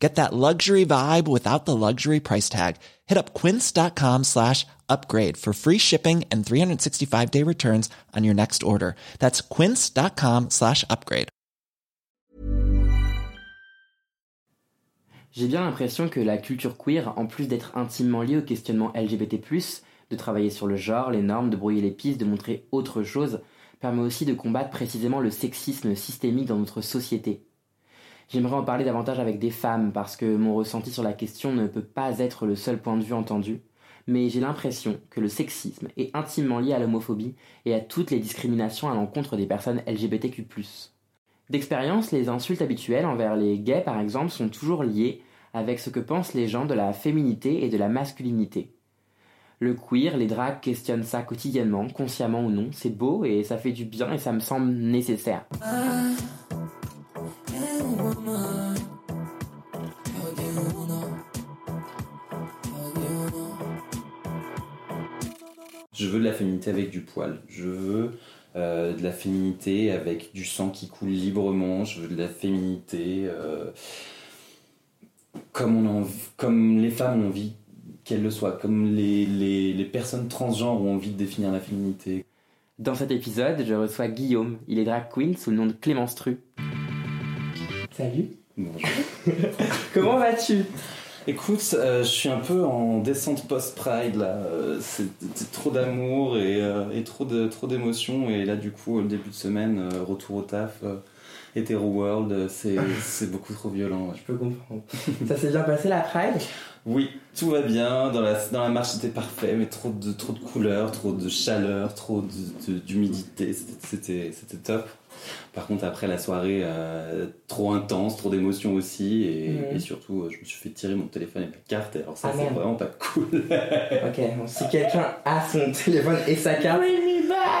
Get that luxury vibe without the luxury price tag. Hit up quince.com slash upgrade for free shipping and 365 day returns on your next order. That's quince.com slash upgrade. J'ai bien l'impression que la culture queer, en plus d'être intimement liée au questionnement LGBT+, de travailler sur le genre, les normes, de brouiller les pistes, de montrer autre chose, permet aussi de combattre précisément le sexisme systémique dans notre société. J'aimerais en parler davantage avec des femmes parce que mon ressenti sur la question ne peut pas être le seul point de vue entendu, mais j'ai l'impression que le sexisme est intimement lié à l'homophobie et à toutes les discriminations à l'encontre des personnes LGBTQ+. D'expérience, les insultes habituelles envers les gays par exemple sont toujours liées avec ce que pensent les gens de la féminité et de la masculinité. Le queer, les drags questionnent ça quotidiennement, consciemment ou non. C'est beau et ça fait du bien et ça me semble nécessaire. Je veux de la féminité avec du poil. Je veux euh, de la féminité avec du sang qui coule librement. Je veux de la féminité euh, comme, on les femmes ont envie qu'elles le soient, comme les, les, les personnes transgenres ont envie de définir la féminité. Dans cet épisode, je reçois Guillaume. Il est drag queen sous le nom de Clémence Tru. Salut. Bonjour. Comment vas-tu? Écoute, euh, je suis un peu en descente post-pride là. Euh, c'est c'est trop d'amour et, euh, et trop de trop d'émotions et là du coup le début de semaine, retour au taf, Hetero World, c'est c'est beaucoup trop violent. ouais. Je peux comprendre. ça s'est bien passé la Pride? Oui, tout va bien. Dans la dans la marche c'était parfait, mais trop de trop de couleurs, trop de chaleur, trop de- de- d'humidité. C'était c'était c'était top. Par contre après la soirée euh, trop intense, trop d'émotions aussi et, Mhm. et surtout euh, je me suis fait tirer mon téléphone et ma carte. Alors ça Ah, c'est vraiment pas cool. Ok, bon, si quelqu'un a son téléphone et sa carte,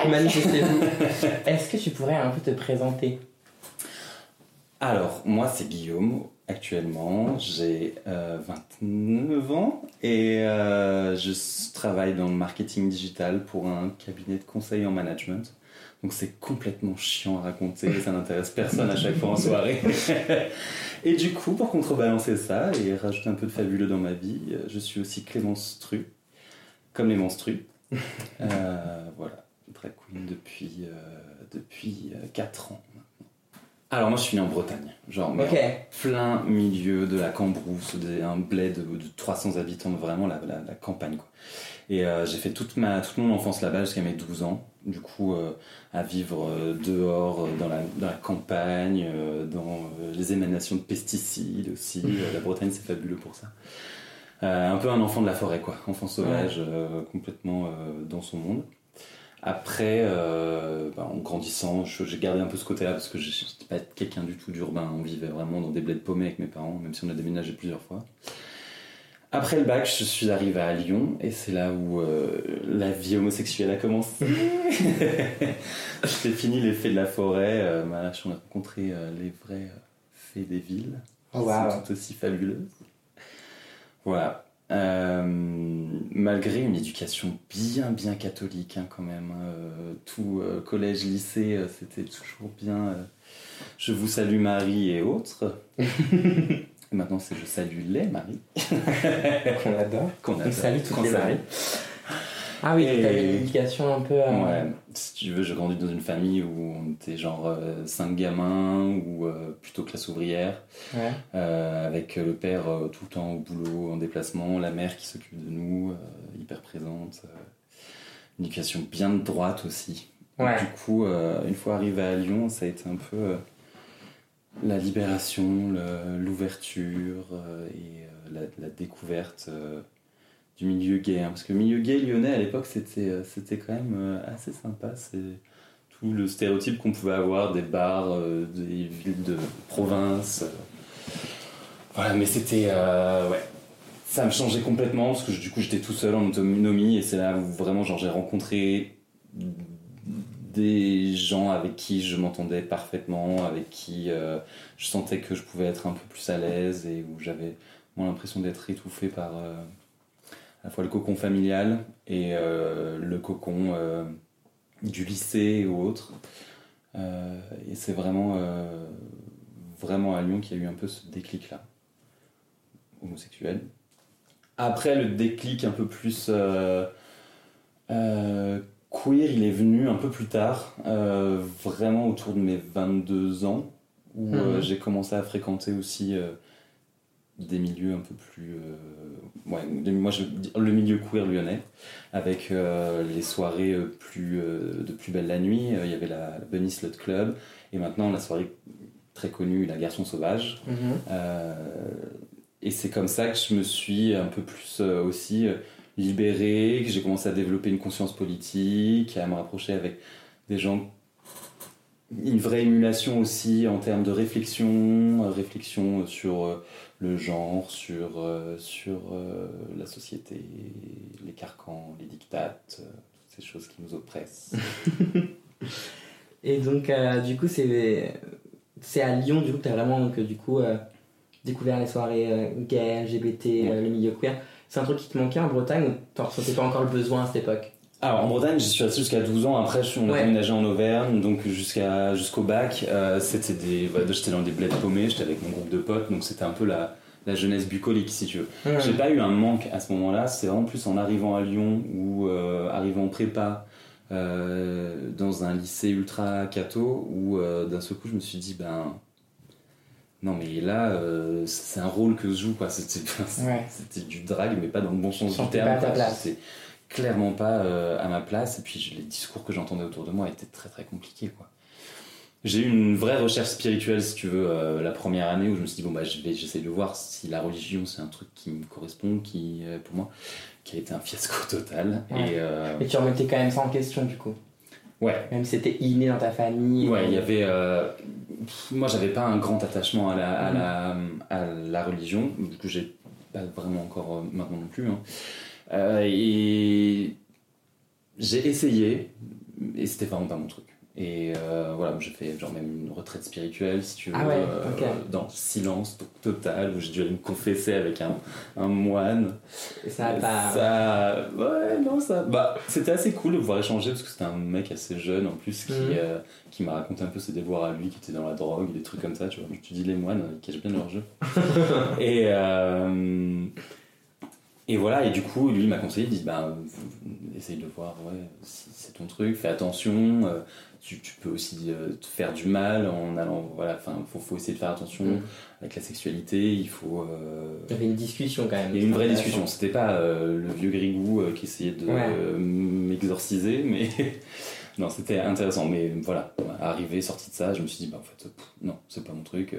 manifestez-vous. Est-ce que tu pourrais un peu te présenter? Alors, moi, c'est Guillaume, actuellement. J'ai euh, 29 ans et euh, je travaille dans le marketing digital pour un cabinet de conseil en management. Donc, c'est complètement chiant à raconter, ça n'intéresse personne à chaque fois en soirée. et du coup, pour contrebalancer ça et rajouter un peu de fabuleux dans ma vie, euh, je suis aussi Clémence Tru, comme les menstrues. Euh, voilà, drag queen depuis, euh, depuis 4 ans. Alors moi je suis né en Bretagne, genre mais plein milieu de la Cambrousse, un bled de, de 300 habitants, vraiment la, la- la campagne quoi. Et euh, j'ai fait toute, ma, toute mon enfance là-bas jusqu'à mes 12 ans, du coup euh, à vivre euh, dehors, euh, dans la, dans la campagne, euh, dans les émanations de pesticides aussi, Euh, la Bretagne c'est fabuleux pour ça. Euh, un peu un enfant de la forêt quoi, enfant sauvage, euh, complètement euh, dans son monde. Après, euh, bah, en grandissant, j'ai gardé un peu ce côté-là parce que je n'étais pas quelqu'un du tout d'urbain. On vivait vraiment dans des bleds paumés avec mes parents, même si on a déménagé plusieurs fois. Après le bac, je suis arrivé à Lyon et c'est là où euh, la vie homosexuelle a commencé. J'ai fini les fées de la forêt. Euh, bah, on a rencontré euh, les vraies fées des villes. Oh, qui wow. sont tout aussi fabuleuses. Voilà. Euh, malgré une éducation bien bien catholique hein, quand même, euh, tout euh, collège, lycée, c'était toujours bien. je vous salue Marie et autres. Et maintenant c'est je salue les Marie Qu'on adore. qu'on On adore, salue toutes qu'on les salue. Ah oui, Et- t'avais une éducation un peu. euh, Ouais, si tu veux, j'ai grandi dans une famille où on était genre 5 gamins ou euh, plutôt classe ouvrière. ouais. Euh, avec le père euh, tout le temps au boulot, en déplacement, la mère qui s'occupe de nous, euh, hyper présente, euh, une éducation bien de droite aussi. Ouais. Du coup, euh, une fois arrivé à Lyon, ça a été un peu euh, la libération, l'ouverture euh, et euh, la, la découverte euh, du milieu gay. hein. parce que milieu gay lyonnais à l'époque, c'était euh, c'était quand même euh, assez sympa. C'est tout le stéréotype qu'on pouvait avoir des bars, euh, des villes de province. Voilà, mais c'était. ouais. Ça me changeait complètement parce que du coup j'étais tout seul en autonomie et c'est là où vraiment genre, j'ai rencontré des gens avec qui je m'entendais parfaitement, avec qui je sentais que je pouvais être un peu plus à l'aise et où j'avais moins l'impression d'être étouffé par à la fois le cocon familial et euh, le cocon du lycée ou autre. et c'est vraiment, vraiment à Lyon qu'il y a eu un peu ce déclic-là, homosexuel. Après le déclic un peu plus queer, il est venu un peu plus tard, euh, vraiment autour de mes 22 ans, où euh, mhm. j'ai commencé à fréquenter aussi euh, des milieux un peu plus. ouais, moi, je, le milieu queer lyonnais, avec les soirées plus, de Plus Belle la Nuit, il y avait la, Bunny Slut Club, et maintenant la soirée très connue, La Garçon Sauvage. Mhm. et c'est comme ça que je me suis un peu plus aussi libéré, que j'ai commencé à développer une conscience politique, à me rapprocher avec des gens. Une vraie émulation aussi en termes de réflexion, euh, réflexion sur euh, le genre, sur, euh, sur la société, les carcans, les dictates, ces choses qui nous oppressent. Et donc, du coup, c'est, c'est à Lyon, du coup, tu as vraiment donc, du coup, découvert les soirées gays, LGBT, le milieu queer. C'est un truc qui te manquait en Bretagne ou t'en ressentais pas encore le besoin à cette époque? Alors en Bretagne, j'y suis resté jusqu'à 12 ans. Après, on a déménagé en Auvergne, donc jusqu'à jusqu'au bac. Euh, c'était des, j'étais dans des bleds paumés, j'étais avec mon groupe de potes, donc c'était un peu la, la jeunesse bucolique, si tu veux. J'ai pas eu un manque à ce moment-là. C'est vraiment plus en arrivant à Lyon ou euh, arrivant en prépa euh, dans un lycée ultra catho où d'un seul coup, je me suis dit, ben non, mais là, euh, c'est un rôle que je joue, quoi. C'était du drag, mais pas dans le bon sens du terme. Clairement pas euh, à ma place. Et puis les discours que j'entendais autour de moi étaient très très compliqués, quoi. J'ai eu une vraie recherche spirituelle, si tu veux, euh, la première année où je me suis dit, bon, bah, j'essaie de voir si la religion c'est un truc qui me correspond, qui, pour moi, qui a été un fiasco total. Et, et tu remettais quand même ça en question, du coup. Ouais. Même si c'était inné dans ta famille. Ouais, il y avait. Euh, moi, j'avais pas un grand attachement à la, à la, à la religion, que j'ai pas vraiment encore euh, maintenant non plus. Hein. Euh, et j'ai essayé, et c'était vraiment pas mon truc. Et euh, voilà, j'ai fait genre même une retraite spirituelle, si tu veux, ah euh, dans silence total, où j'ai dû aller me confesser avec un, un moine. Et ça a pas. Ça... Ouais, non, ça. Bah, c'était assez cool de pouvoir échanger, parce que c'était un mec assez jeune en plus qui, mhm. euh, qui m'a raconté un peu ses déboires à lui, qui était dans la drogue, des trucs comme ça, tu vois. Je te dis, les moines, ils cachent bien leur jeu. et. Et voilà, et du coup, lui m'a conseillé, il dit, bah, essaye de voir, ouais, si c'est ton truc, fais attention, tu, peux aussi euh, te faire du mal en allant. Voilà, enfin, faut, faut essayer de faire attention mm. avec la sexualité. Il faut. Euh, il y avait une discussion quand même. Il y a une vraie discussion. C'était pas euh, le vieux grigou qui essayait de m'exorciser, mais. non, c'était intéressant. Mais voilà, arrivé, sorti de ça, je me suis dit, bah en fait, non, c'est pas mon truc.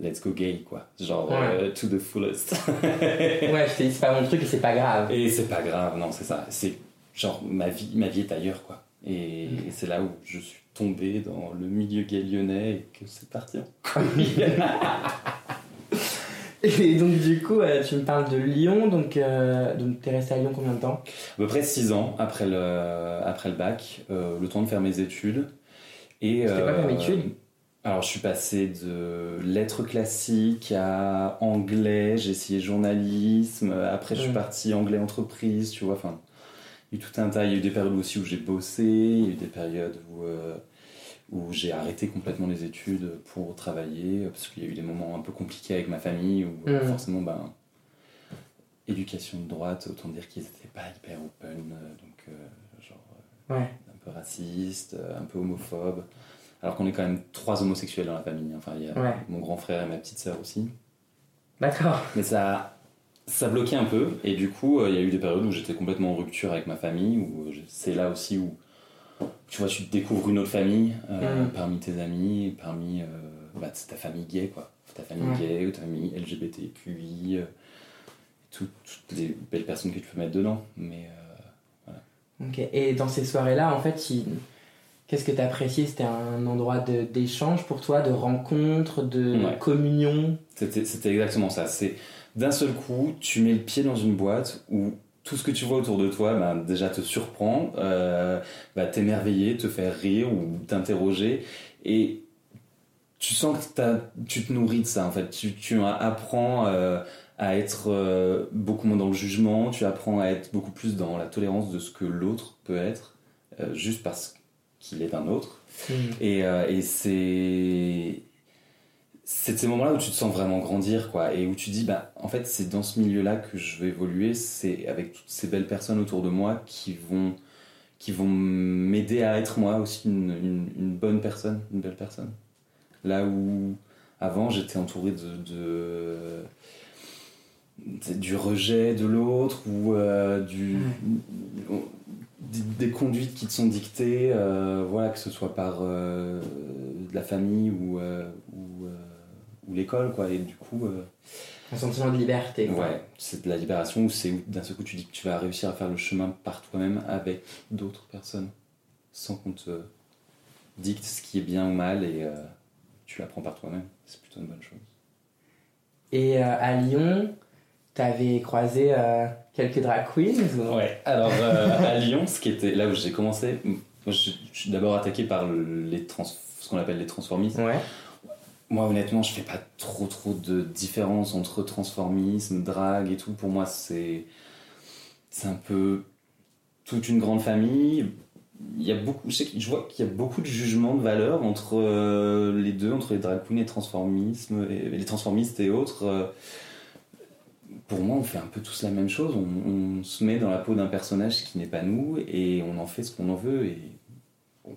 Let's go gay quoi. Genre to the fullest. Ouais je t'ai dit c'est pas mon truc et c'est pas grave. Et c'est pas grave non c'est ça. C'est genre ma vie ma vie est ailleurs quoi. Et, c'est là où je suis tombé dans le milieu gay lyonnais et que c'est parti. Et donc du coup, euh, tu me parles de Lyon, donc, euh, donc tu es resté à Lyon combien de temps? À peu près 6 ans après le, après le bac, euh, le temps de faire mes études. Et, C'était quoi comme études? Alors je suis passé de lettres classiques à anglais, j'ai essayé journalisme, après je suis parti anglais entreprise, tu vois, enfin il y a eu tout un tas. Il y a eu des périodes aussi où j'ai bossé, il y a eu des périodes où, euh, où j'ai arrêté complètement les études pour travailler, parce qu'il y a eu des moments un peu compliqués avec ma famille, où euh, mmh. forcément, ben, éducation de droite, autant dire qu'ils n'étaient pas hyper open, euh, donc genre un peu raciste, un peu homophobe. Alors qu'on est quand même trois homosexuels dans la famille. Enfin, il y a mon grand frère et ma petite sœur aussi. D'accord. Mais ça ça bloquait un peu et du coup euh, il y a eu des périodes où j'étais complètement en rupture avec ma famille où c'est là aussi où tu vois tu découvres une autre famille euh, mm. parmi tes amis parmi euh, bah, ta famille gay quoi ta famille gay ou ta famille LGBTQI toutes les belles personnes que tu peux mettre dedans mais voilà. ok et dans ces soirées là en fait Qu'est-ce que tu apprécié C'était un endroit d'échange pour toi, de rencontre, de communion? C'était exactement ça. C'est d'un seul coup, tu mets le pied dans une boîte où tout ce que tu vois autour de toi, ben, déjà te surprend, euh, t'émerveiller, te faire rire ou t'interroger. Et tu sens que t'as- tu te nourris de ça, en fait. Tu, tu apprends euh, à être euh, beaucoup moins dans le jugement, tu apprends à être beaucoup plus dans la tolérance de ce que l'autre peut être, euh, juste parce qu'il est un autre. Et, euh, et c'est. C'est de ces moments-là où tu te sens vraiment grandir, quoi, et où tu dis, bah, en fait, c'est dans ce milieu-là que je vais évoluer, c'est avec toutes ces belles personnes autour de moi qui vont, qui vont m'aider à être moi aussi une, une, une bonne personne, une belle personne. Là où, avant, j'étais entouré de, de- de- du rejet de l'autre ou euh, du, des, des conduites qui te sont dictées, euh, voilà, que ce soit par euh, de la famille ou, euh, ou, ou l'école, quoi. Et du coup, Un sentiment de liberté. quoi. ouais, c'est de la libération où c'est d'un seul coup tu dis que tu vas réussir à faire le chemin par toi-même avec d'autres personnes, sans qu'on te dicte ce qui est bien ou mal et euh, tu l'apprends par toi-même. C'est plutôt une bonne chose. Et euh, à Lyon, t'avais croisé euh, quelques drag queens ou- Ouais, alors euh, à Lyon, ce qui était là où j'ai commencé, moi je, je suis d'abord attaqué par le- les trans, ce qu'on appelle les transformistes. Ouais. Moi honnêtement, je fais pas trop trop de différence entre transformisme, drague et tout. Pour moi, c'est c'est un peu toute une grande famille. Il y a beaucoup, je, sais que- je vois qu'il y a beaucoup de jugements de valeur entre euh, les deux, entre les drag queens et les transformisme, et, les transformistes et autres. Pour moi, on fait un peu tous la même chose. On, on se met dans la peau d'un personnage qui n'est pas nous et on en fait ce qu'on en veut. Et, bon.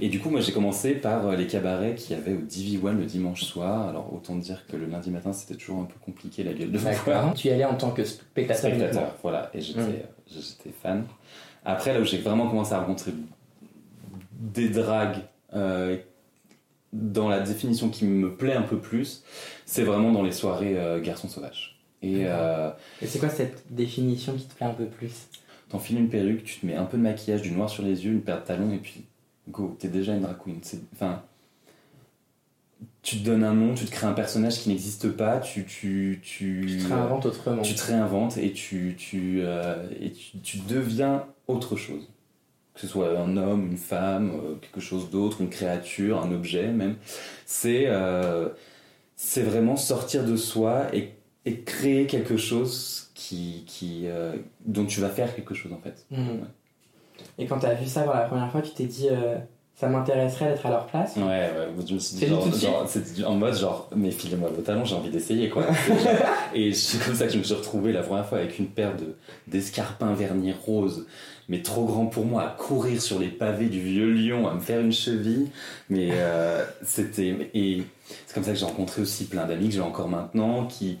et du coup, moi, j'ai commencé par euh, les cabarets qu'il y avait au DV1 le dimanche soir. Alors, autant dire que le lundi matin, c'était toujours un peu compliqué la gueule de bois. Tu y allais en tant que spectateur. Spectateur, voilà. Et j'étais Mm. euh, j'étais fan. Après, là où j'ai vraiment commencé à rencontrer des dragues euh, dans la définition qui me plaît un peu plus, c'est vraiment dans les soirées euh, garçons sauvages. Et euh, Et c'est quoi cette définition qui te plaît un peu plus? T'enfiles une perruque, tu te mets un peu de maquillage, du noir sur les yeux, une paire de talons, et puis go, t'es déjà une drag queen. Enfin, tu te donnes un nom, tu te crées un personnage qui n'existe pas, tu, tu, tu, Tu te réinventes autrement. tu te réinventes et tu, tu, euh, et tu, tu deviens autre chose. Que ce soit un homme, une femme, euh, quelque chose d'autre, une créature, un objet même. C'est euh, c'est vraiment sortir de soi et, et créer quelque chose qui, qui, euh, dont tu vas faire quelque chose en fait. Mhm. Et quand t'as vu ça pour la première fois, tu t'es dit euh, ça m'intéresserait d'être à leur place? Ouais, ouais, je me suis dit, genre, genre, en mode genre, mais filez-moi vos talons, j'ai envie d'essayer quoi. et c'est comme ça que je me suis retrouvé la première fois avec une paire de d'escarpins vernis roses, mais trop grands pour moi, à courir sur les pavés du vieux Lyon, à me faire une cheville. Mais euh, c'était. Et c'est comme ça que j'ai rencontré aussi plein d'amis que j'ai encore maintenant qui.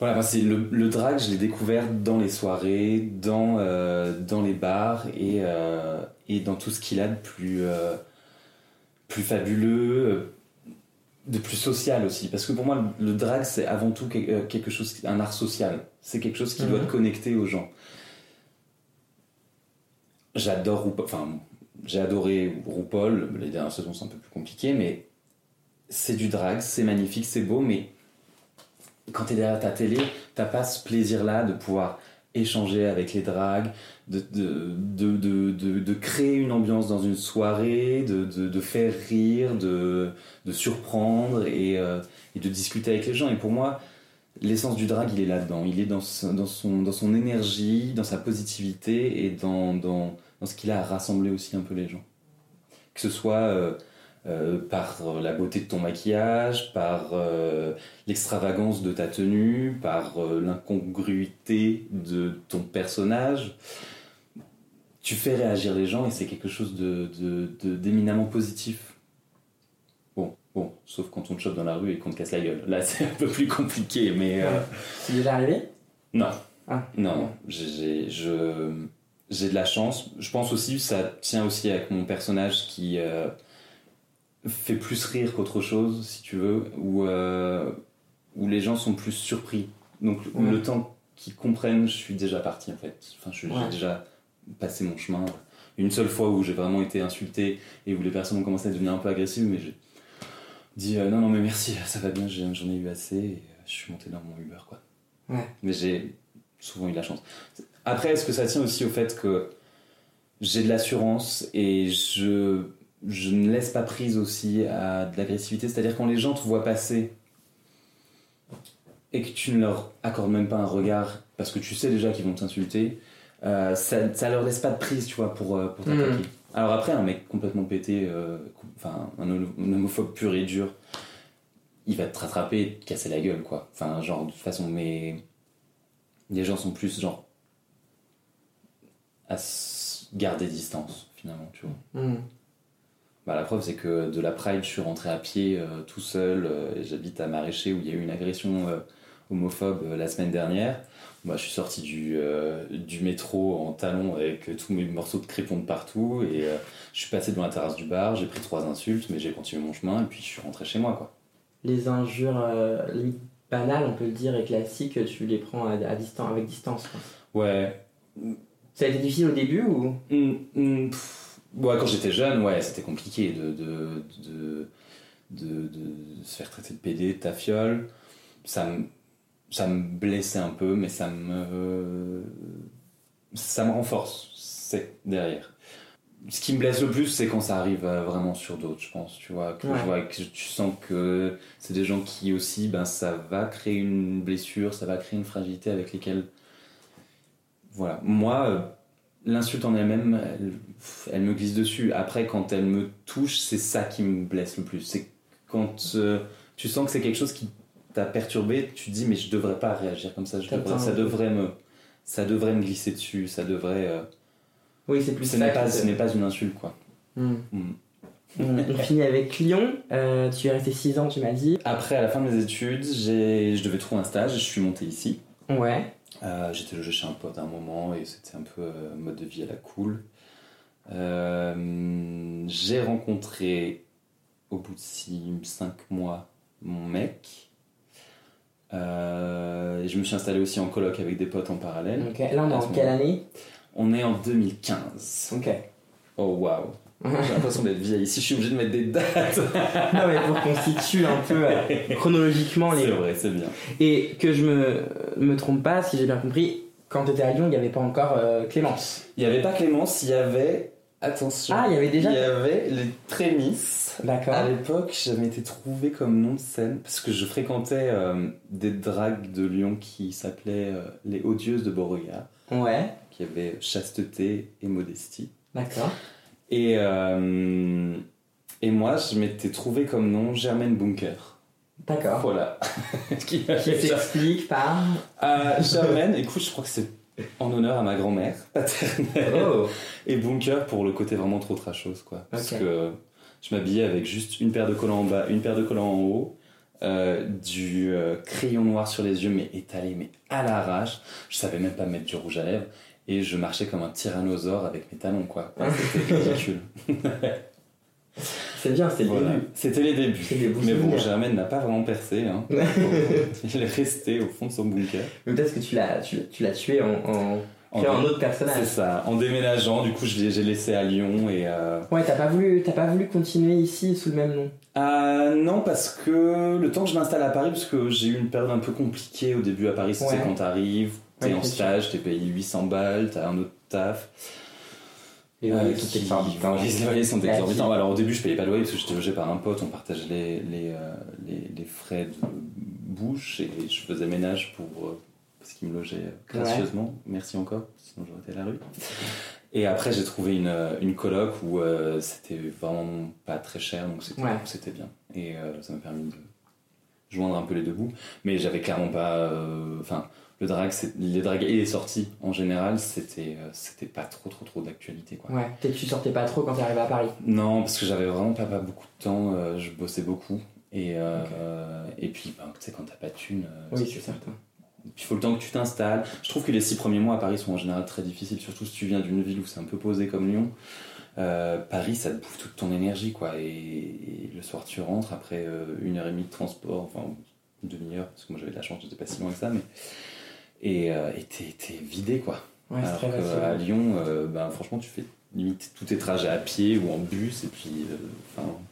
Voilà, c'est le, le drag, je l'ai découvert dans les soirées, dans, euh, dans les bars et, euh, et dans tout ce qu'il a de plus, euh, plus fabuleux, de plus social aussi. Parce que pour moi, le, le drag, c'est avant tout que- quelque chose, un art social. C'est quelque chose qui doit Mhm. te connecter aux gens. J'adore RuPaul, enfin, j'ai adoré RuPaul, les dernières saisons sont un peu plus compliquées, mais c'est du drag, c'est magnifique, c'est beau, mais quand tu es derrière ta télé, t'as pas ce plaisir-là de pouvoir échanger avec les drags, de, de, de, de, créer une ambiance dans une soirée, de, faire rire, de, surprendre et, euh, et de discuter avec les gens. Et pour moi, l'essence du drag, il est là-dedans. Il est dans, dans, son, dans son énergie, dans sa positivité et dans, dans, dans ce qu'il a à rassembler aussi un peu les gens. Que ce soit euh, euh, par la beauté de ton maquillage, par euh, l'extravagance de ta tenue, par euh, l'incongruité de ton personnage. Tu fais réagir les gens et c'est quelque chose de, de- de- d'éminemment positif. Bon, bon, sauf quand on te chope dans la rue et qu'on te casse la gueule. Là, c'est un peu plus compliqué, mais. euh, C'est déjà arrivé? Non. Ah. Non, j'ai, j'ai- je, j'ai de la chance. Je pense aussi, ça tient aussi avec mon personnage qui euh, fait plus rire qu'autre chose, si tu veux, où, euh, où les gens sont plus surpris. Donc Ouais. le temps qu'ils comprennent, je suis déjà parti en fait. Enfin, Ouais. j'ai déjà passé mon chemin. Une seule fois où j'ai vraiment été insulté et où les personnes ont commencé à devenir un peu agressives, mais j'ai dit euh, non, non, mais merci, ça va bien, j'ai- j'en ai eu assez et euh, je suis monté dans mon Uber quoi. Ouais. Mais j'ai souvent eu de la chance. Après, est-ce que ça tient aussi au fait que j'ai de l'assurance et je, je ne laisse pas prise aussi à de l'agressivité C'est-à-dire quand les gens te voient passer et que tu ne leur accordes même pas un regard parce que tu sais déjà qu'ils vont t'insulter, euh, ça, ça leur laisse pas de prise, tu vois, pour, euh, pour t'attaquer. Mhm. Alors après, un mec complètement pété, euh, enfin, un, homo- un homophobe pur et dur, il va te rattraper et te casser la gueule, quoi. Enfin, genre, de toute façon, mais les gens sont plus, genre, à garder distance, finalement, tu vois. Hmm. Bah, la preuve, c'est que de la Pride, je suis rentré à pied euh, tout seul. euh, J'habite à Maraîcher où il y a eu une agression euh, homophobe euh, la semaine dernière. Bah, je suis sorti du, du métro en talons avec tous mes morceaux de crépon de partout. Et je suis passé devant la terrasse du bar. J'ai pris trois insultes, mais j'ai continué mon chemin. Et puis je suis rentré chez moi, quoi. Les injures banales, on peut le dire, et classiques, tu les prends à, à distance, avec distance. quoi. Ouais. Ça a été difficile au début ou? Hum, hum. Ouais, quand j'étais jeune, ouais, c'était compliqué de, de, de, de, de se faire traiter de PD, de ta fiole. Ça me, ça me blessait un peu, mais ça me, ça me renforce, c'est derrière. Ce qui me blesse le plus, c'est quand ça arrive euh, vraiment sur d'autres, je pense, tu vois. Que, Ouais. je vois que tu sens que c'est des gens qui aussi, ben, ça va créer une blessure, ça va créer une fragilité avec lesquelles. Voilà. Moi, euh, l'insulte en elle-même, elle, elle me glisse dessus. Après, quand elle me touche, c'est ça qui me blesse le plus. C'est quand euh, tu sens que c'est quelque chose qui t'a perturbé, tu te dis, mais je devrais pas réagir comme ça. Je T'attends devrais- ça, devrait me, ça devrait me glisser dessus. Ça devrait. euh, Oui, c'est plus ce n'est pas, ce n'est pas une insulte, quoi. Hmm. Hmm. On on finit avec Lyon. Euh, tu es resté 6 ans, tu m'as dit. Après, à la fin de mes études, j'ai, je devais trouver un stage. Je suis monté ici. Ouais. Euh, J'étais logé chez un pote à un moment et c'était un peu euh, mode de vie à la cool. Euh, j'ai rencontré au bout de 5 mois mon mec. Euh, et je me suis installé aussi en coloc avec des potes en parallèle. Là, on est en quelle année? On est en 2015. Ok. Oh waouh! J'ai l'impression d'être vieille. Ici, je suis obligé de mettre des dates. non, mais pour qu'on situe un peu euh, chronologiquement les. C'est vrai, c'est bien. Et que je me, me trompe pas, si j'ai bien compris, quand tu étais à Lyon, il n'y avait pas encore euh, Clémence. Il n'y avait pas Clémence, il y avait. Attention. Ah, il y avait déjà Il y avait les Trémisses. D'accord. À l'époque, j'avais été trouvé comme nom de scène parce que je fréquentais euh, des dragues de Lyon qui s'appelaient les Odieuses de Beauregard, Ouais, qui avaient chasteté et modestie. d'accord. Et, euh, et moi, je m'étais trouvé comme nom Germaine Bunker. D'accord. Voilà. qui s'explique par. Euh, Germaine, écoute, je crois que c'est en honneur à ma grand-mère paternelle. Oh Et bunker pour le côté vraiment trop trashos, quoi. Parce Ok. que je m'habillais avec juste une paire de collants en bas, une paire de collants en haut, euh, du euh, crayon noir sur les yeux, mais étalé, mais à l'arrache. Je savais même pas mettre du rouge à lèvres. Et je marchais comme un tyrannosaure avec mes talons, quoi. Enfin, C'était ridicule. C'est bien, c'est le Voilà. début. C'était les débuts. C'est des Mais bon. Germaine n'a pas vraiment percé. Hein. Il est resté au fond de son bunker. Mais peut-être que tu l'as, tu, tu l'as tué en, en En- autre C'est personnage. ça. En déménageant, du coup, je l'ai- j'ai laissé à Lyon et. euh, Ouais, t'as pas voulu, t'as pas voulu continuer ici sous le même nom. Euh, non, parce que le temps que je m'installe à Paris, parce que j'ai eu une période un peu compliquée au début à Paris, c'est quand t'arrives, t'es en stage, t'es payé 800 balles, t'as un autre taf. Les euh, qui-. Les loyers sont exorbitants. Alors au début, je payais pas le loyer parce que j'étais logé par un pote, on partageait les, les, euh, les, les frais de bouche et je faisais ménage pour. euh, parce qu'il me logeait euh, gracieusement. Merci encore, sinon j'aurais été à la rue. Et après, j'ai trouvé une, une coloc où euh, c'était vraiment pas très cher, donc c'était Ouais. bien. Et euh, ça m'a permis de joindre un peu les deux bouts. Mais j'avais clairement pas. euh, Enfin, le drag, les dragues et les sorties en général, c'était euh, c'était pas trop trop trop d'actualité quoi. Ouais, peut-être que tu sortais pas trop quand t'es arrivé à Paris. Non, parce que j'avais vraiment pas, pas beaucoup de temps, euh, je bossais beaucoup. Et, et puis, ben, tu sais, quand t'as pas de thune, Oui, c'est tu- certain. il faut le temps que tu t'installes. Je trouve que les six premiers mois à Paris sont en général très difficiles, surtout si tu viens d'une ville où c'est un peu posé comme Lyon. Euh, Paris, ça te bouffe toute ton énergie, quoi. Et, et le soir, tu rentres après euh, une heure et demie de transport, enfin une demi-heure, parce que moi j'avais de la chance, j'étais pas si loin que ça, mais. Et euh, t'es vidé, quoi. Ouais, Alors qu'à. Lyon, ben, franchement, tu fais limite tous tes trajets à pied ou en bus. Et puis,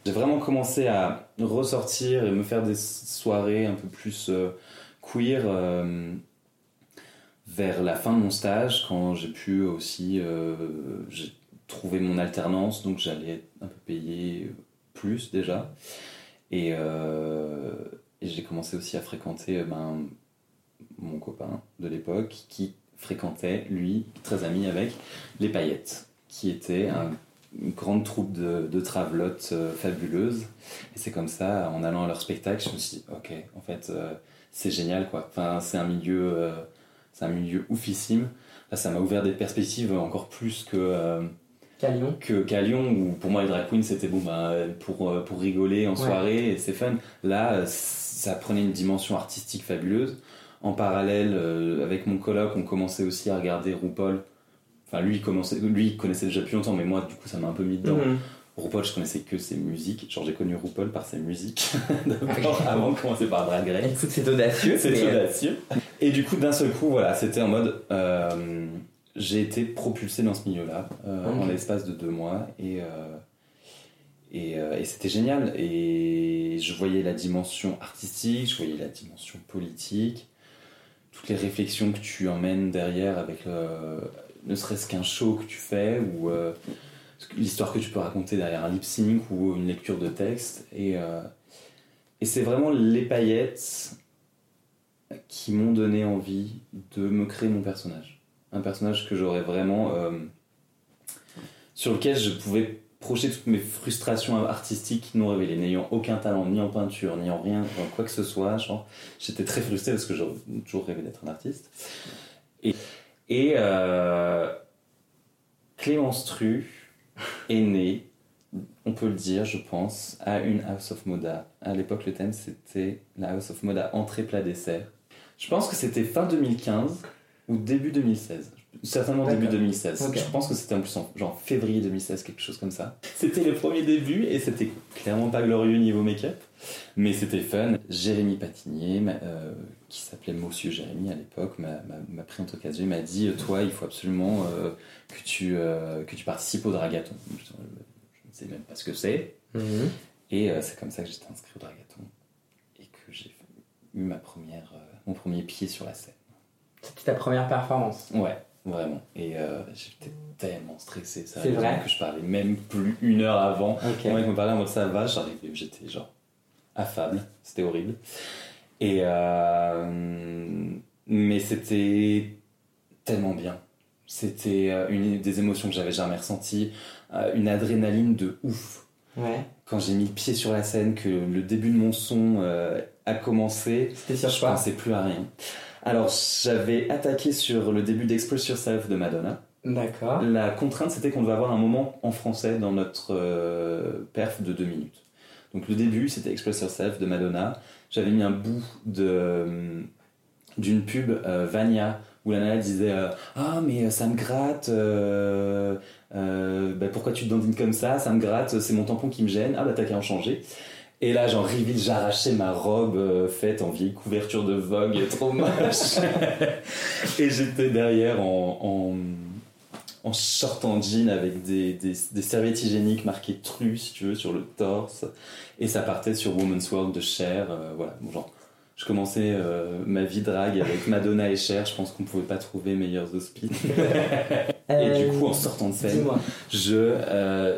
j'ai vraiment commencé à ressortir et me faire des soirées un peu plus queer vers la fin de mon stage, quand j'ai pu aussi j'ai trouvé mon alternance, donc j'allais un peu payer plus déjà. Et, euh, j'ai commencé aussi à fréquenter ben, mon copain de l'époque qui fréquentait, lui, très ami avec les paillettes, qui était un- une grande troupe de, de travelotes euh, fabuleuses. Et c'est comme ça, en allant à leur spectacle, je me suis dit, ok, en fait, euh, c'est génial, quoi. Enfin, c'est un milieu, euh, c'est un milieu oufissime. Là, ça m'a ouvert des perspectives encore plus que, euh, Qu'à Lyon. que qu'à Lyon, où pour moi les drag queens c'était bon, bah, pour, euh, pour rigoler en Ouais. soirée et c'est fun. Là, euh, ça prenait une dimension artistique fabuleuse. En parallèle, euh, avec mon coloc, on commençait aussi à regarder RuPaul. Enfin, lui, il, commençait, lui, connaissait déjà depuis longtemps, mais moi, du coup, ça m'a un peu mis dedans. Mhm. RuPaul, je connaissais que ses musiques. Genre, j'ai connu RuPaul par ses musiques, d'abord, avant de commencer par Drag Race. Écoute, c'est audacieux. C'est audacieux. Et du coup, d'un seul coup, voilà, c'était en mode. euh, j'ai été propulsé dans ce milieu-là euh, Ok. en l'espace de deux mois et, euh, et, euh, et c'était génial. Et je voyais la dimension artistique, je voyais la dimension politique, toutes les réflexions que tu emmènes derrière avec le- ne serait-ce qu'un show que tu fais ou l'histoire que tu peux raconter derrière un lip sync ou une lecture de texte. Et, et c'est vraiment les paillettes qui m'ont donné envie de me créer mon personnage. Un personnage que j'aurais vraiment. euh, sur lequel je pouvais projeter toutes mes frustrations artistiques non révélées, n'ayant aucun talent, ni en peinture, ni en rien, en quoi que ce soit. J'étais très frustré parce que j'aurais toujours rêvé d'être un artiste. Et, et euh, Clémence Tru est née, on peut le dire, je pense, à une House of Moda. À l'époque, le thème c'était la House of Moda entrée plat dessert. Je pense que c'était fin 2015 ou début 2016. Certainement début D'accord. 2016. Ok. Je pense que c'était en plus en genre février 2016, quelque chose comme ça. C'était les premiers débuts et c'était clairement pas glorieux niveau make-up, mais c'était fun. Jérémy Patinier, euh, qui s'appelait Monsieur Jérémy à l'époque, m'a pris quatre yeux, il m'a dit Toi, il faut absolument euh, que, tu, euh, que tu participes au Dragathon. Je, je ne sais même pas ce que c'est. Mhm. Et euh, c'est comme ça que j'étais inscrit au Dragathon et que j'ai eu ma première, euh, mon premier pied sur la scène. C'était ta première performance. Ouais, vraiment. Et euh, j'étais tellement stressé, ça C'est vrai que je parlais même plus une heure avant. Ok. Le mec me parlait en mode ça va, j'arrivais, j'étais genre affable, c'était horrible. Et euh, mais c'était tellement bien. C'était euh, une des émotions que j'avais jamais ressenties, une adrénaline de ouf. Ouais. Quand j'ai mis le pied sur la scène, que le début de mon son euh, a commencé, C'était sur je quoi pensais plus à rien. Alors j'avais attaqué sur le début d'Express Yourself de Madonna. D'accord. La contrainte, c'était qu'on devait avoir un moment en français dans notre euh, perf de deux minutes. Donc le début, c'était Express Yourself de Madonna. J'avais mis un bout de, euh, d'une pub euh, Vania où la nana disait euh, Ah, mais ça me gratte, bah, pourquoi tu te dandines comme ça? Ça me gratte, c'est mon tampon qui me gêne. Ah, bah t'as qu'à en changer. Et là, genre, reveal, j'arrachais ma robe euh, faite en vieille couverture de Vogue, trop moche. Et j'étais derrière en, en, en short en jean avec des, des, des serviettes hygiéniques marquées Tru, si tu veux, sur le torse. Et ça partait sur Woman's World de Cher. euh, voilà, bon, genre, je commençais euh, ma vie drague avec Madonna et Cher. Je pense qu'on pouvait pas trouver meilleurs auspices. Et du coup, en sortant de scène, je,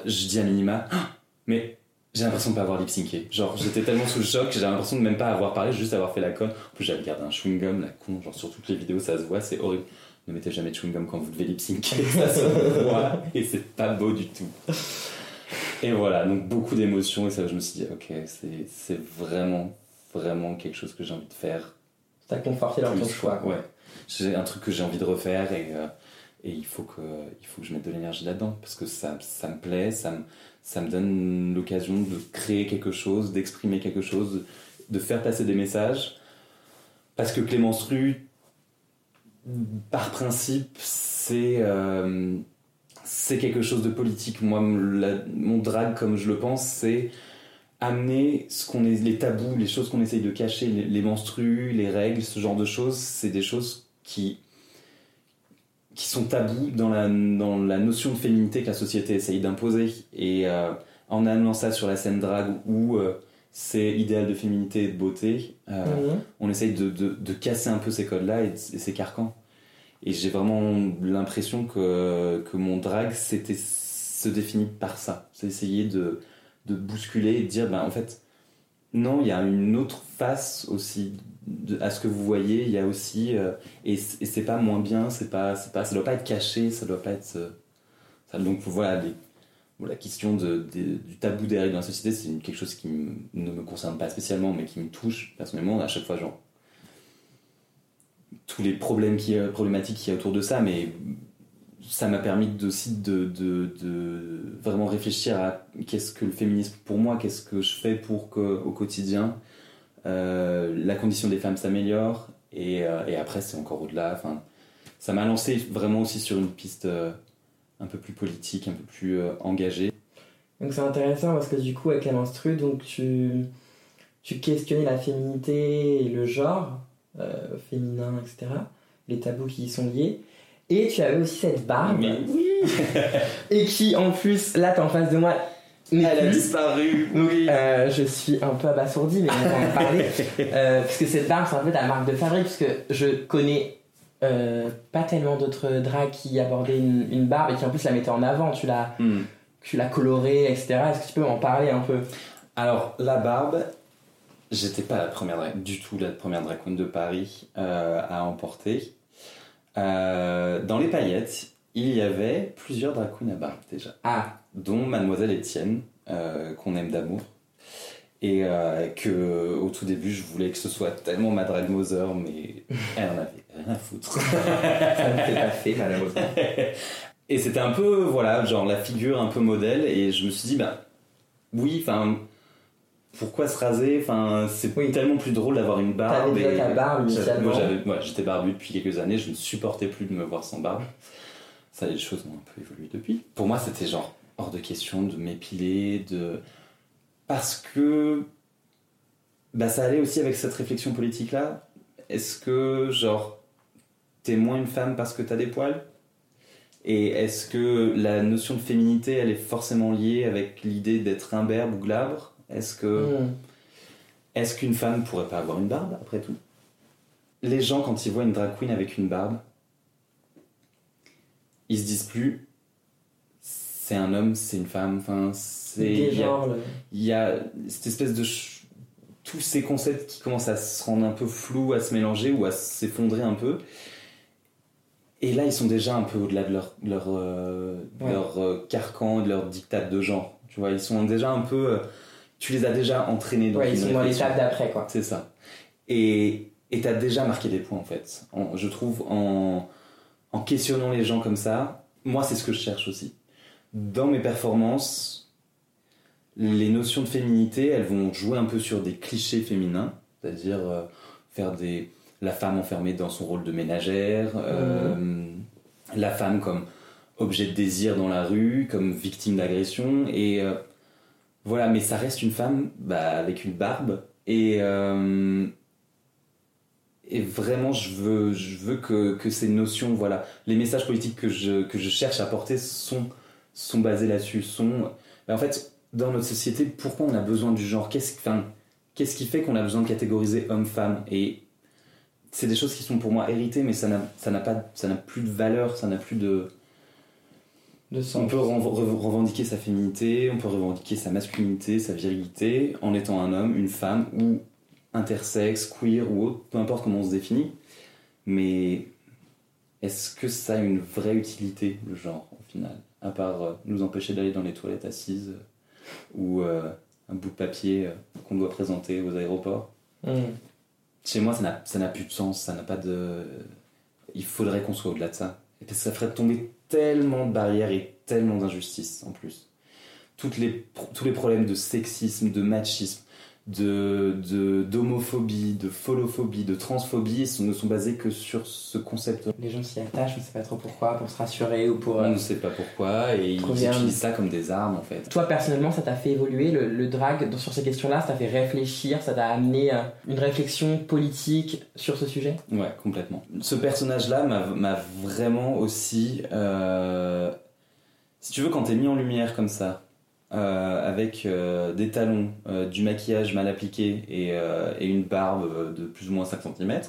je dis à Minima, mais j'ai l'impression de pas avoir lip syncé. Genre, j'étais tellement sous le choc j'ai l'impression de même pas avoir parlé, juste avoir fait la conne. En plus, j'avais gardé un chewing-gum, la con, genre sur toutes les vidéos, ça se voit, c'est horrible. Ne mettez jamais de chewing-gum quand vous devez lip syncer, ça se voit et c'est pas beau du tout. Et voilà, donc beaucoup d'émotions, et ça, je me suis dit, ok, c'est c'est vraiment, vraiment quelque chose que j'ai envie de faire T'as conforté dans ton choix. Ouais. J'ai un truc que j'ai envie de refaire et, euh, et il, faut que, il faut que je mette de l'énergie là-dedans parce que ça, ça me plaît, ça me, ça me donne l'occasion de créer quelque chose, d'exprimer quelque chose, de faire passer des messages. Parce que Clémence Rue, par principe, c'est euh, quelque chose de politique. Moi, mon drag, comme je le pense, c'est amener ce qu'on est, les tabous, les choses qu'on essaye de cacher, les menstrues, les règles, ce genre de choses, c'est des choses qui qui sont tabous dans la, dans la notion de féminité que la société essaye d'imposer. Et euh, en amenant ça sur la scène drague où euh, c'est idéal de féminité et de beauté, euh, Mhm. on essaye de, de, de casser un peu ces codes-là et, de- et ces carcans. Et j'ai vraiment l'impression que, que mon drag c'était se définit par ça. C'est essayer de, de bousculer et de dire, ben, en fait, non, il y a une autre face aussi à ce que vous voyez. Il y a aussi, euh, et, c'est pas moins bien, c'est pas, c'est pas, ça doit pas être caché, ça doit pas être. Euh, ça, donc voilà, la question du tabou des règles dans la société, c'est quelque chose qui ne me concerne pas spécialement, mais qui me touche personnellement à chaque fois, genre tous les problèmes qui, problématiques qu'il y a autour de ça, mais ça m'a permis aussi de, de, de, vraiment réfléchir à qu'est-ce que le féminisme pour moi, qu'est-ce que je fais pour qu'au quotidien, euh, la condition des femmes s'améliore. Et, euh, et, après, c'est encore au-delà. Enfin, ça m'a lancé vraiment aussi sur une piste euh, un peu plus politique, un peu plus engagée. Donc c'est intéressant parce que du coup, avec la menstru, donc tu, tu questionnais la féminité et le genre féminin, etc., les tabous qui y sont liés. Et tu avais aussi cette barbe. oui. et qui, en plus, là, t'es en face de moi. Elle a disparu. Oui. Euh, je suis un peu abasourdi, mais on va en parler. euh, parce que cette barbe, c'est un peu ta marque de fabrique, parce que je connais euh, pas tellement d'autres drags qui abordaient une, barbe et qui en plus la mettaient en avant. Tu l'as, hmm. tu l'as colorée, etc. Est-ce que tu peux m'en parler un peu? Alors, la barbe, j'étais pas la première du tout la première drag queen de Paris euh, à emporter. Dans les paillettes, il y avait plusieurs drag queens à barbe déjà. Ah. Dont Mademoiselle Etienne, euh, qu'on aime d'amour. Et euh, que au tout début, je voulais que ce soit tellement ma drag mother, mais elle en avait rien à foutre. Ça ne pas fait, malheureusement. Et c'était un peu, voilà, genre la figure un peu modèle. Et je me suis dit, bah oui, enfin pourquoi se raser? Enfin, c'est tellement plus drôle d'avoir une barbe. T'avais ta barbe initialement. Moi, j'étais barbu depuis quelques années. Je ne supportais plus de me voir sans barbe. Ça, les choses ont un peu évolué depuis. Pour moi, c'était genre hors de question de m'épiler, de parce que bah, ça allait aussi avec cette réflexion politique là. Est-ce que genre t'es moins une femme parce que t'as des poils? Et est-ce que la notion de féminité, elle est forcément liée avec l'idée d'être imberbe ou glabre? Est-ce que hmm. est-ce qu'une femme pourrait pas avoir une barbe après tout? Les gens quand ils voient une drag queen avec une barbe, ils se disent plus c'est un homme, c'est une femme, enfin c'est il y, il y, a cette espèce de tous ces concepts qui commencent à se rendre un peu flous, à se mélanger ou à s'effondrer un peu. Et là, ils sont déjà un peu au-delà de leur, leur, euh, leur euh, carcan, de leur dictat de genre. Tu vois, ils sont déjà un peu euh, tu les as déjà entraînés dans ouais, ils sont dans l'étape d'après, quoi. C'est ça. Et tu as déjà marqué des points, en fait. je trouve, en, en questionnant les gens comme ça, moi, c'est ce que je cherche aussi. Dans mes performances, les notions de féminité, elles vont jouer un peu sur des clichés féminins, c'est-à-dire euh, faire des la femme enfermée dans son rôle de ménagère, euh, la femme comme objet de désir dans la rue, comme victime d'agression, et euh, voilà, mais ça reste une femme bah, avec une barbe. Et, euh, et vraiment, je veux, je veux que, que, ces notions, voilà, les messages politiques que je, que je cherche à porter sont, sont basés là-dessus. Sont, bah, en fait, dans notre société, pourquoi on a besoin du genre? Qu'est-ce qu'est-ce qui fait qu'on a besoin de catégoriser homme-femme Et c'est des choses qui sont pour moi héritées, mais ça n'a pas, ça n'a plus de valeur, ça n'a plus de on peut revendiquer sa féminité, on peut revendiquer sa masculinité, sa virilité en étant un homme, une femme ou intersexe, queer ou autre, peu importe comment on se définit. Mais est-ce que ça a une vraie utilité, le genre, au final? À part euh, nous empêcher d'aller dans les toilettes assises euh, ou euh, un bout de papier qu'on doit présenter aux aéroports. Hmm. Chez moi, ça n'a plus de sens, ça n'a pas de. Il faudrait qu'on soit au-delà de ça. Et ça ferait tomber tellement de barrières et tellement d'injustices en plus. Toutes les, tous les problèmes de sexisme, de machisme, de d'homophobie, de, folophobie, de transphobie ne sont basés que sur ce concept. Les gens s'y attachent, on ne sait pas trop pourquoi, pour se rassurer ou pour. On ne sait pas pourquoi et ils utilisent ça comme des armes en fait. Toi personnellement, ça t'a fait évoluer le, le drag sur ces questions-là, ça t'a fait réfléchir, ça t'a amené euh, une réflexion politique sur ce sujet? Ouais, complètement. Ce personnage-là m'a vraiment aussi. Euh, si tu veux, quand t'es mis en lumière comme ça, euh, avec euh, des talons, euh, du maquillage mal appliqué et, une barbe de plus ou moins 5 cm,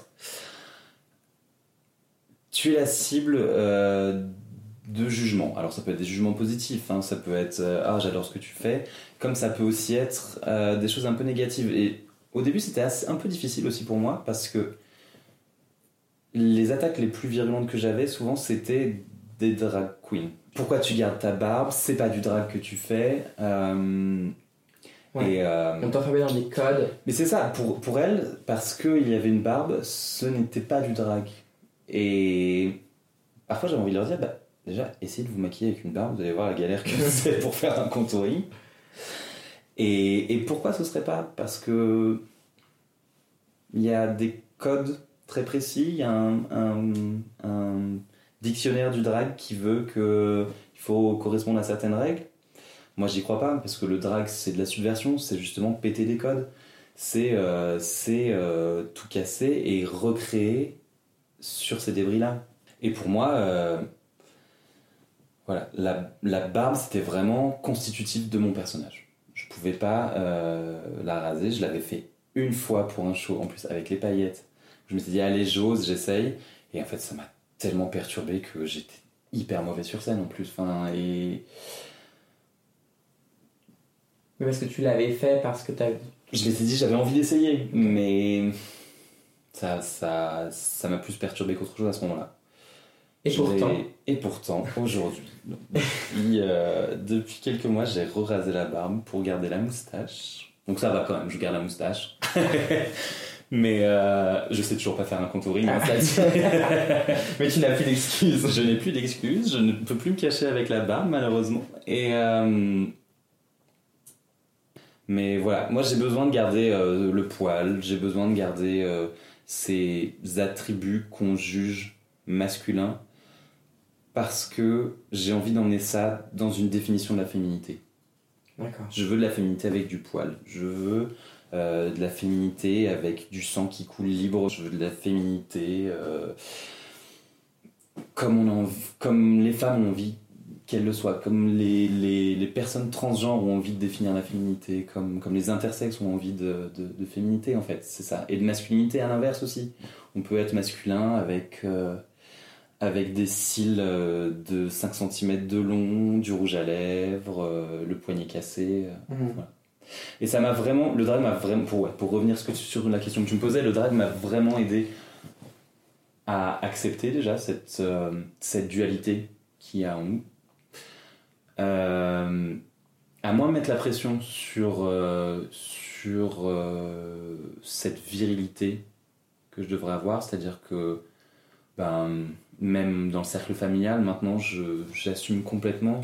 tu es la cible de jugements. Alors ça peut être des jugements positifs, hein. ça peut être ah j'adore ce que tu fais, comme ça peut aussi être des choses un peu négatives. Et au début c'était un peu difficile aussi pour moi parce que les attaques les plus virulentes que j'avais souvent c'était des drag queens. Pourquoi tu gardes ta barbe? C'est pas du drag que tu fais. Euh, Ouais. et, euh, On t'enfermait dans des codes. mais c'est ça, pour, pour elle, parce qu'il y avait une barbe, ce n'était pas du drag. Et parfois j'avais envie de leur dire, bah, déjà, essayez de vous maquiller avec une barbe, vous allez voir la galère que c'est pour faire un contouring. Et, et pourquoi ce serait pas? Parce que il y a des codes très précis, il y a un, un- un dictionnaire du drag qui veut que il faut correspondre à certaines règles. Moi, j'y crois pas parce que le drag, c'est de la subversion, c'est justement péter des codes. C'est euh, euh, tout casser et recréer sur ces débris-là. Et pour moi, euh, voilà, la, la barbe, c'était vraiment constitutif de mon personnage. Je pouvais pas la raser, je l'avais fait une fois pour un show, en plus avec les paillettes. Je me suis dit, allez, j'ose, j'essaye. Et en fait, ça m'a tellement perturbé que j'étais hyper mauvais sur scène en plus. Enfin, et Mais parce que tu l'avais fait, parce que t'as. je m'étais dit, j'avais envie d'essayer, mais ça ça ça m'a plus perturbé qu'autre chose à ce moment-là. Et pourtant. Et pourtant, aujourd'hui, depuis, euh, depuis quelques mois, j'ai re-rasé la barbe pour garder la moustache. Donc ça va quand même, je garde la moustache. Mais euh, je sais toujours pas faire un contouring. hein. Mais tu n'as plus d'excuses. je n'ai plus d'excuses, je ne peux plus me cacher avec la barbe malheureusement. Et euh, mais voilà, moi j'ai besoin de garder euh, le poil, j'ai besoin de garder ces attributs qu'on juge masculins parce que j'ai envie d'emmener ça dans une définition de la féminité. D'accord. Je veux de la féminité avec du poil. Je veux de la féminité avec du sang qui coule libre. Je veux de la féminité euh, comme, on les femmes ont envie qu'elles le soient, comme les, les, les personnes transgenres ont envie de définir la féminité, comme, comme les intersexes ont envie de, de, de féminité en fait. C'est ça. Et de masculinité à l'inverse aussi. On peut être masculin avec. euh, avec des cils euh, de 5 cm de long, du rouge à lèvres, euh, le poignet cassé. euh. Mhm. Et ça m'a vraiment, le drag m'a vraiment, pour, ouais, pour revenir sur la question que tu me posais, le drag m'a vraiment aidé à accepter déjà cette, euh, cette dualité qu'il y a en nous. Euh, à moins mettre la pression sur, euh, sur cette virilité que je devrais avoir, c'est-à-dire que ben, même dans le cercle familial, maintenant, j'assume complètement,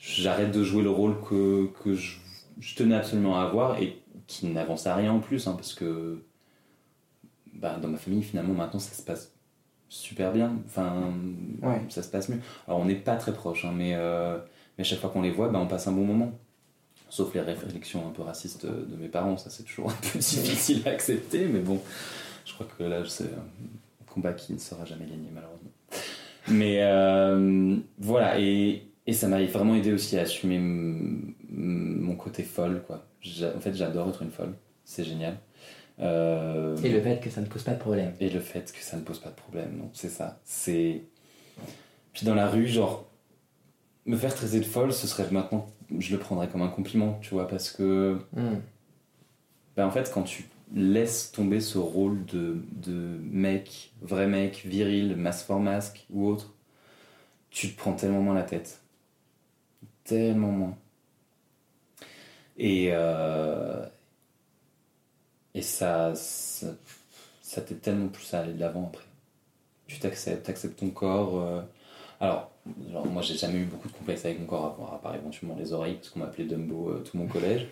j'arrête de jouer le rôle que, que je, je tenais absolument à avoir et qui n'avance à rien en plus, hein, parce que bah, dans ma famille, finalement, maintenant, ça se passe super bien. Enfin, Ouais. ça se passe mieux. Alors, on n'est pas très proches, hein, mais, euh, mais à chaque fois qu'on les voit, bah, on passe un bon moment. Sauf les réflexions un peu racistes de mes parents, ça c'est toujours un peu difficile à accepter, mais bon, je crois que là, c'est un combat qui ne sera jamais gagné, malheureusement. Mais euh, voilà, et, et ça m'a vraiment aidé aussi à assumer mon côté folle, quoi. En fait, j'adore être une folle, c'est génial. Euh, Et le fait que ça ne pose pas de problème. et le fait que ça ne pose pas de problème, non, c'est ça. C'est. Puis dans la rue, genre, me faire traiter de folle, ce serait maintenant, je le prendrais comme un compliment, tu vois, parce que, Mhm. ben, en fait, quand tu laisses tomber ce rôle de, de mec, vrai mec, viril, masque for masque ou autre, tu te prends tellement moins la tête. Tellement moins. Et, euh, et ça, ça, ça t'aide tellement plus à aller de l'avant après. Tu t'acceptes, t'acceptes ton corps. euh. Alors, genre, moi j'ai jamais eu beaucoup de complexes avec mon corps, à part, éventuellement les oreilles, parce qu'on m'appelait Dumbo euh, tout mon collège.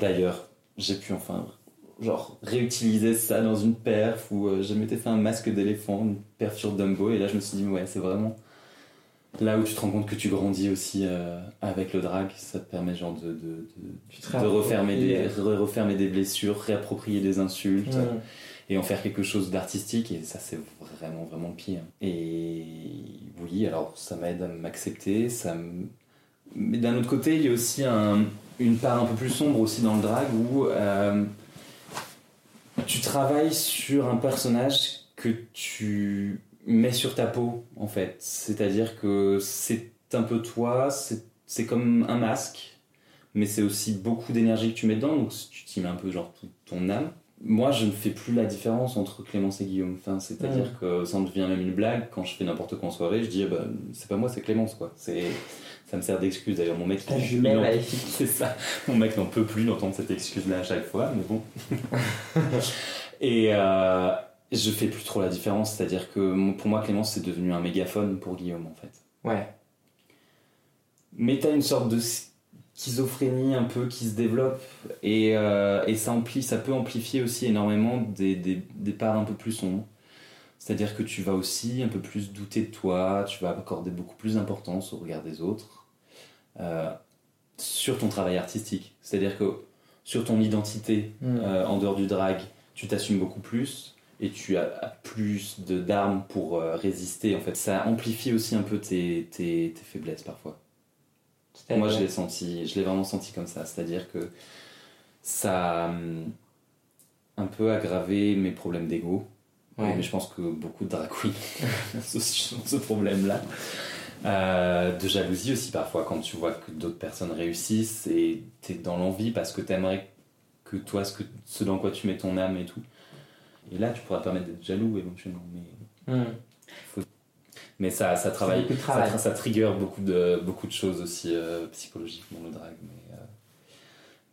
D'ailleurs, j'ai pu enfin genre réutiliser ça dans une perf où euh, je m'étais fait un masque d'éléphant, une perf sur Dumbo, et là je me suis dit, ouais, c'est vraiment là où tu te rends compte que tu grandis aussi euh, avec le drag, ça te permet genre de, de, de, de refermer, des, refermer blessures, réapproprier des insultes et en faire quelque chose d'artistique et ça c'est vraiment vraiment le pire. Et oui, alors ça m'aide à m'accepter, ça mais d'un autre côté il y a aussi un- une part un peu plus sombre aussi dans le drag où euh, tu travailles sur un personnage que tu mets sur ta peau, en fait. C'est-à-dire que c'est un peu toi, c'est comme un masque, mais c'est aussi beaucoup d'énergie que tu mets dedans, donc tu t'y mets un peu genre toute ton âme. Moi, je ne fais plus la différence entre Clémence et Guillaume. Enfin, C'est-à-dire que ça en devient même une blague. Quand je fais n'importe quoi en soirée, je dis bah, c'est pas moi, c'est Clémence. quoi. C'est ça me sert d'excuse d'ailleurs. Mon mec, Ta jumelle c'est ça. Mon mec n'en peut plus d'entendre cette excuse-là à chaque fois, mais bon. et euh, je fais plus trop la différence, c'est-à-dire que pour moi, Clémence, c'est devenu un mégaphone pour Guillaume en fait. Ouais. Mais t'as une sorte de schizophrénie un peu qui se développe et, euh, et ça, ampli, ça peut amplifier aussi énormément des, des, des parts un peu plus sombres. C'est-à-dire que tu vas aussi un peu plus douter de toi, tu vas accorder beaucoup plus d'importance au regard des autres, euh, sur ton travail artistique. C'est-à-dire que sur ton identité Mm. euh, en dehors du drag, tu t'assumes beaucoup plus et tu as plus de d'armes pour euh, résister. En fait, ça amplifie aussi un peu tes, tes, tes faiblesses parfois. Moi, je l'ai senti, je l'ai vraiment senti comme ça. C'est-à-dire que ça a hum, un peu aggravé mes problèmes d'ego. Ouais. Mais je pense que beaucoup de drag queens ont ce, ce problème-là. Euh, de jalousie aussi parfois quand tu vois que d'autres personnes réussissent et t'es dans l'envie parce que t'aimerais que toi ce, que, ce dans quoi tu mets ton âme et tout. Et là tu pourras te permettre d'être jaloux éventuellement. Mais, Hmm. mais ça, ça travaille, ça, ça trigger beaucoup de, beaucoup de choses aussi euh, psychologiquement le drag. Mais, euh,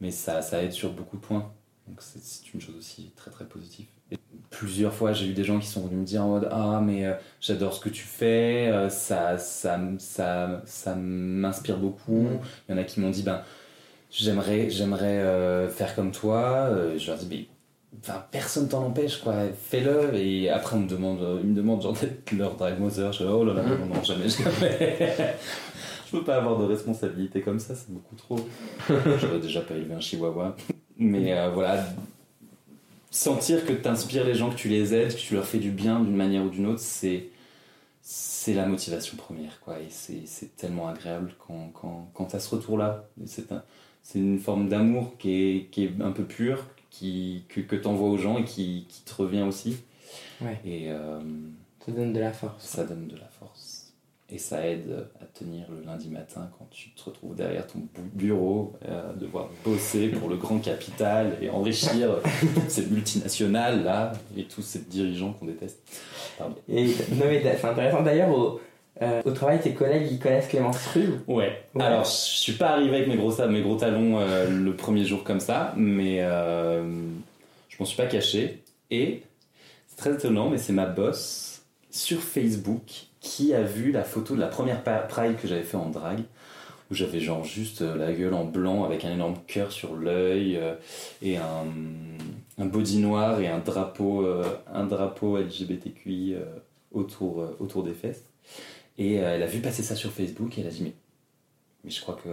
mais ça, ça aide sur beaucoup de points. Donc c'est- une chose aussi très très positive. Et plusieurs fois j'ai eu des gens qui sont venus me dire en mode Ah mais euh, j'adore ce que tu fais, euh, ça, ça, ça, ça m'inspire beaucoup. Mm. Il y en a qui m'ont dit ben j'aimerais j'aimerais euh, faire comme toi. Je leur dis mais enfin, personne t'en empêche quoi, fais-le. Et après on me demande, euh, ils me demandent genre d'être leur drag mother. Je dis oh là là non, non jamais jamais. Je peux pas avoir de responsabilité comme ça, c'est beaucoup trop. J'aurais déjà pas élevé un chihuahua. Mais euh, voilà, sentir que tu inspires les gens, que tu les aides, que tu leur fais du bien d'une manière ou d'une autre, c'est c'est la motivation première. Quoi. Et c'est c'est tellement agréable quand, quand, quand tu as ce retour-là. Et C'est un- c'est une forme d'amour qui est, qui est un peu pure, qui, que, que tu envoies aux gens et qui, qui te revient aussi. Ouais. Et euh, Ça donne de la force. ça donne de la force. Et ça aide à tenir le lundi matin quand tu te retrouves derrière ton bu- bureau, euh, devoir bosser pour le grand capital et enrichir ces multinationales là et tous ces dirigeants qu'on déteste. Pardon. Et non, mais c'est intéressant d'ailleurs, au, euh, au travail, tes collègues ils connaissent Clémence Rue. Ouais. Ouais. Alors, je suis pas arrivé avec mes gros, mes gros talons euh, le premier jour comme ça, mais euh, je m'en suis pas caché. Et c'est très étonnant, mais c'est ma boss sur Facebook qui a vu la photo de la première Pride que j'avais fait en drag, où j'avais genre juste euh, la gueule en blanc avec un énorme cœur sur l'œil euh, et un, un body noir et un drapeau, un drapeau LGBTQI autour, autour des fesses. Et euh, elle a vu passer ça sur Facebook et elle a dit mais, mais je crois que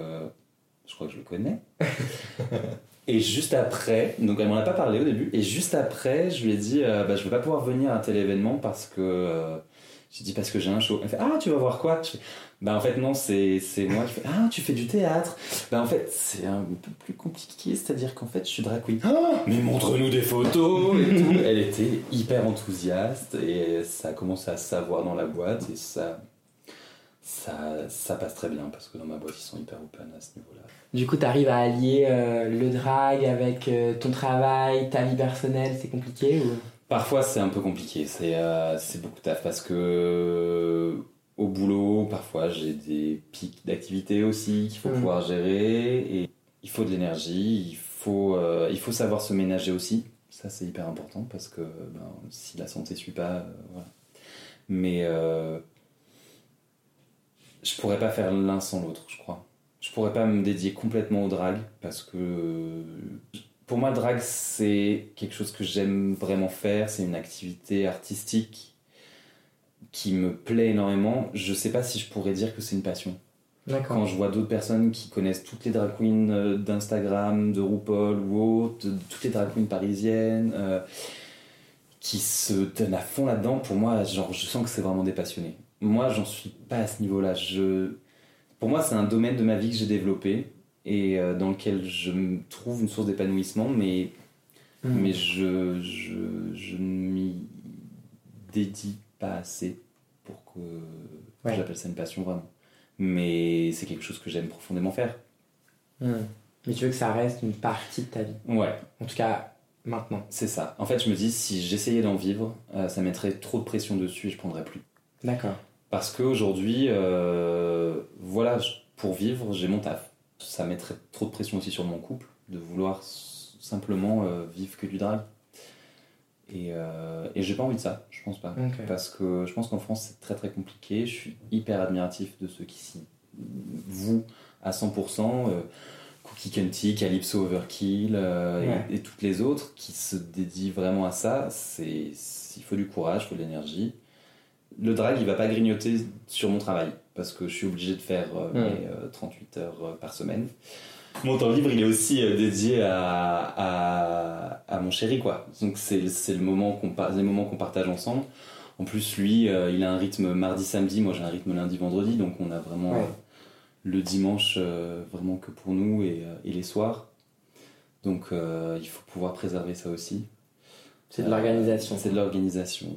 je crois que je le connais. et juste après, donc elle m'en a pas parlé au début, et juste après je lui ai dit euh, bah, je vais pas pouvoir venir à tel événement parce que euh, j'ai dit parce que j'ai un show. Elle fait ah tu vas voir quoi? Je fais, Bah en fait non c'est c'est moi. Fais ah tu fais du théâtre. Bah en fait c'est un peu plus compliqué, c'est-à-dire qu'en fait je suis drag queen. Ah, mais montre-nous des photos et tout. Elle était hyper enthousiaste et ça a commencé à savoir dans la boîte et ça ça, ça passe très bien parce que dans ma boîte ils sont hyper open à ce niveau-là. Du coup, t'arrives à allier euh, le drag avec euh, ton travail, ta vie personnelle, c'est compliqué ou... Parfois c'est un peu compliqué, c'est euh, beaucoup de taf parce que au boulot parfois j'ai des pics d'activité aussi qu'il faut Mm. pouvoir gérer et il faut de l'énergie, il faut euh, il faut savoir se ménager aussi. Ça c'est hyper important parce que ben, si la santé suit pas, voilà. Mais je pourrais pas faire l'un sans l'autre, je crois. Je pourrais pas me dédier complètement au drag parce que pour moi, drag, c'est quelque chose que j'aime vraiment faire. C'est une activité artistique qui me plaît énormément. Je sais pas si je pourrais dire que c'est une passion. Quand je vois d'autres personnes qui connaissent toutes les drag queens euh, d'Instagram, de RuPaul ou autres, toutes les drag queens parisiennes, euh, qui se donnent à fond là-dedans, pour moi, genre, je sens que c'est vraiment des passionnés. Moi, j'en suis pas à ce niveau-là. Je... Pour moi, c'est un domaine de ma vie que j'ai développé et euh, dans lequel je me trouve une source d'épanouissement, mais Mm. mais je, je, je ne m'y dédie pas assez pour que, j'appelle ça une passion vraiment. Mais c'est quelque chose que j'aime profondément faire. Hmm. Mais tu veux que ça reste une partie de ta vie? Ouais. En tout cas, maintenant. C'est ça. En fait, je me dis, si j'essayais d'en vivre, euh, ça mettrait trop de pression dessus et je prendrais plus. D'accord. Parce qu'aujourd'hui, euh, voilà, pour vivre, j'ai mon taf. Ça mettrait trop de pression aussi sur mon couple de vouloir simplement euh, vivre que du drag. Et, euh, et j'ai pas envie de ça, je pense pas. Parce que je pense qu'en France, c'est très très compliqué. Je suis hyper admiratif de ceux qui s'y vouent à 100%. Euh, Cookie Kenty, Calypso Overkill et, et, toutes les autres qui se dédient vraiment à ça. Il faut du courage, il faut de l'énergie. Le drag, il va pas grignoter sur mon travail parce que je suis obligé de faire mes 38 heures par semaine. Mon temps libre, il est aussi euh, dédié à, à, à mon chéri, quoi. Donc c'est le moment qu'on les moments qu'on partage ensemble. En plus, lui, euh, il a un rythme mardi-samedi, moi j'ai un rythme lundi-vendredi, donc on a vraiment euh, le dimanche vraiment que pour nous et, et les soirs. Donc il faut pouvoir préserver ça aussi. C'est de l'organisation. C'est de l'organisation.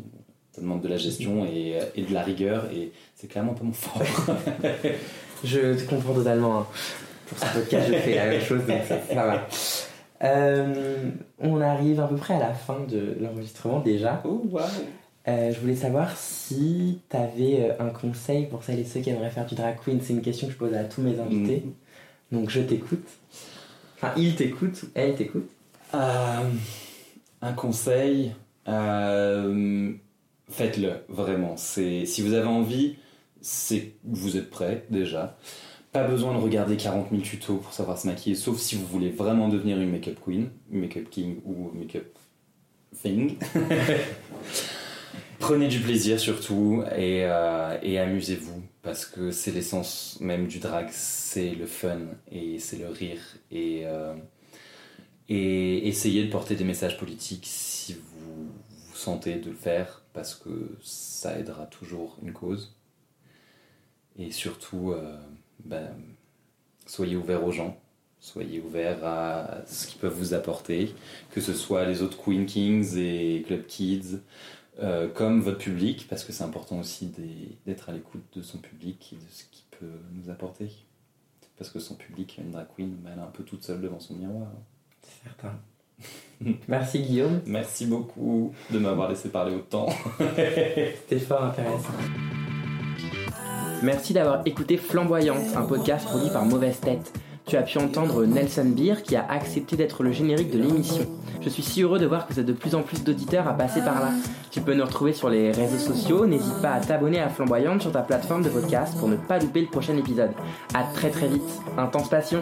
Ça demande de la gestion et, et de la rigueur, et c'est clairement pas mon fort. Je te comprends totalement. Hein pour ce podcast, je fais la même chose, donc ça, va. Euh, on arrive à peu près à la fin de l'enregistrement déjà. Oh, wow. Euh, je voulais savoir si tu avais euh, un conseil pour celles et ceux qui aimeraient faire du drag queen. C'est une question que je pose à tous mes invités. Mm. Donc je t'écoute. Enfin, il t'écoute ou elle t'écoute. un conseil, faites-le vraiment. Si vous avez envie, c'est vous êtes prêt déjà. Pas besoin de regarder 40 000 tutos pour savoir se maquiller, sauf si vous voulez vraiment devenir une make-up queen, make-up king ou make-up thing. Prenez du plaisir surtout et, euh, et amusez-vous parce que c'est l'essence même du drag, c'est le fun et c'est le rire et, euh, et essayez de porter des messages politiques si vous, vous sentez de le faire parce que ça aidera toujours une cause et surtout euh, ben, soyez ouverts aux gens, soyez ouverts à ce qu'ils peuvent vous apporter, que ce soit les autres Queen Kings et Club Kids, euh, comme votre public, parce que c'est important aussi d'être à l'écoute de son public et de ce qu'il peut nous apporter. Parce que son public, une drag queen, elle est un peu toute seule devant son miroir. C'est certain. Merci Guillaume. Merci beaucoup de m'avoir laissé parler autant. C'était fort intéressant. Merci d'avoir écouté Flamboyante, un podcast produit par Mauvaise Tête. Tu as pu entendre Nelson Beer qui a accepté d'être le générique de l'émission. Je suis si heureux de voir que vous êtes de plus en plus d'auditeurs à passer par là. Tu peux nous retrouver sur les réseaux sociaux, n'hésite pas à t'abonner à Flamboyante sur ta plateforme de podcast pour ne pas louper le prochain épisode. À très très vite. Intense passion.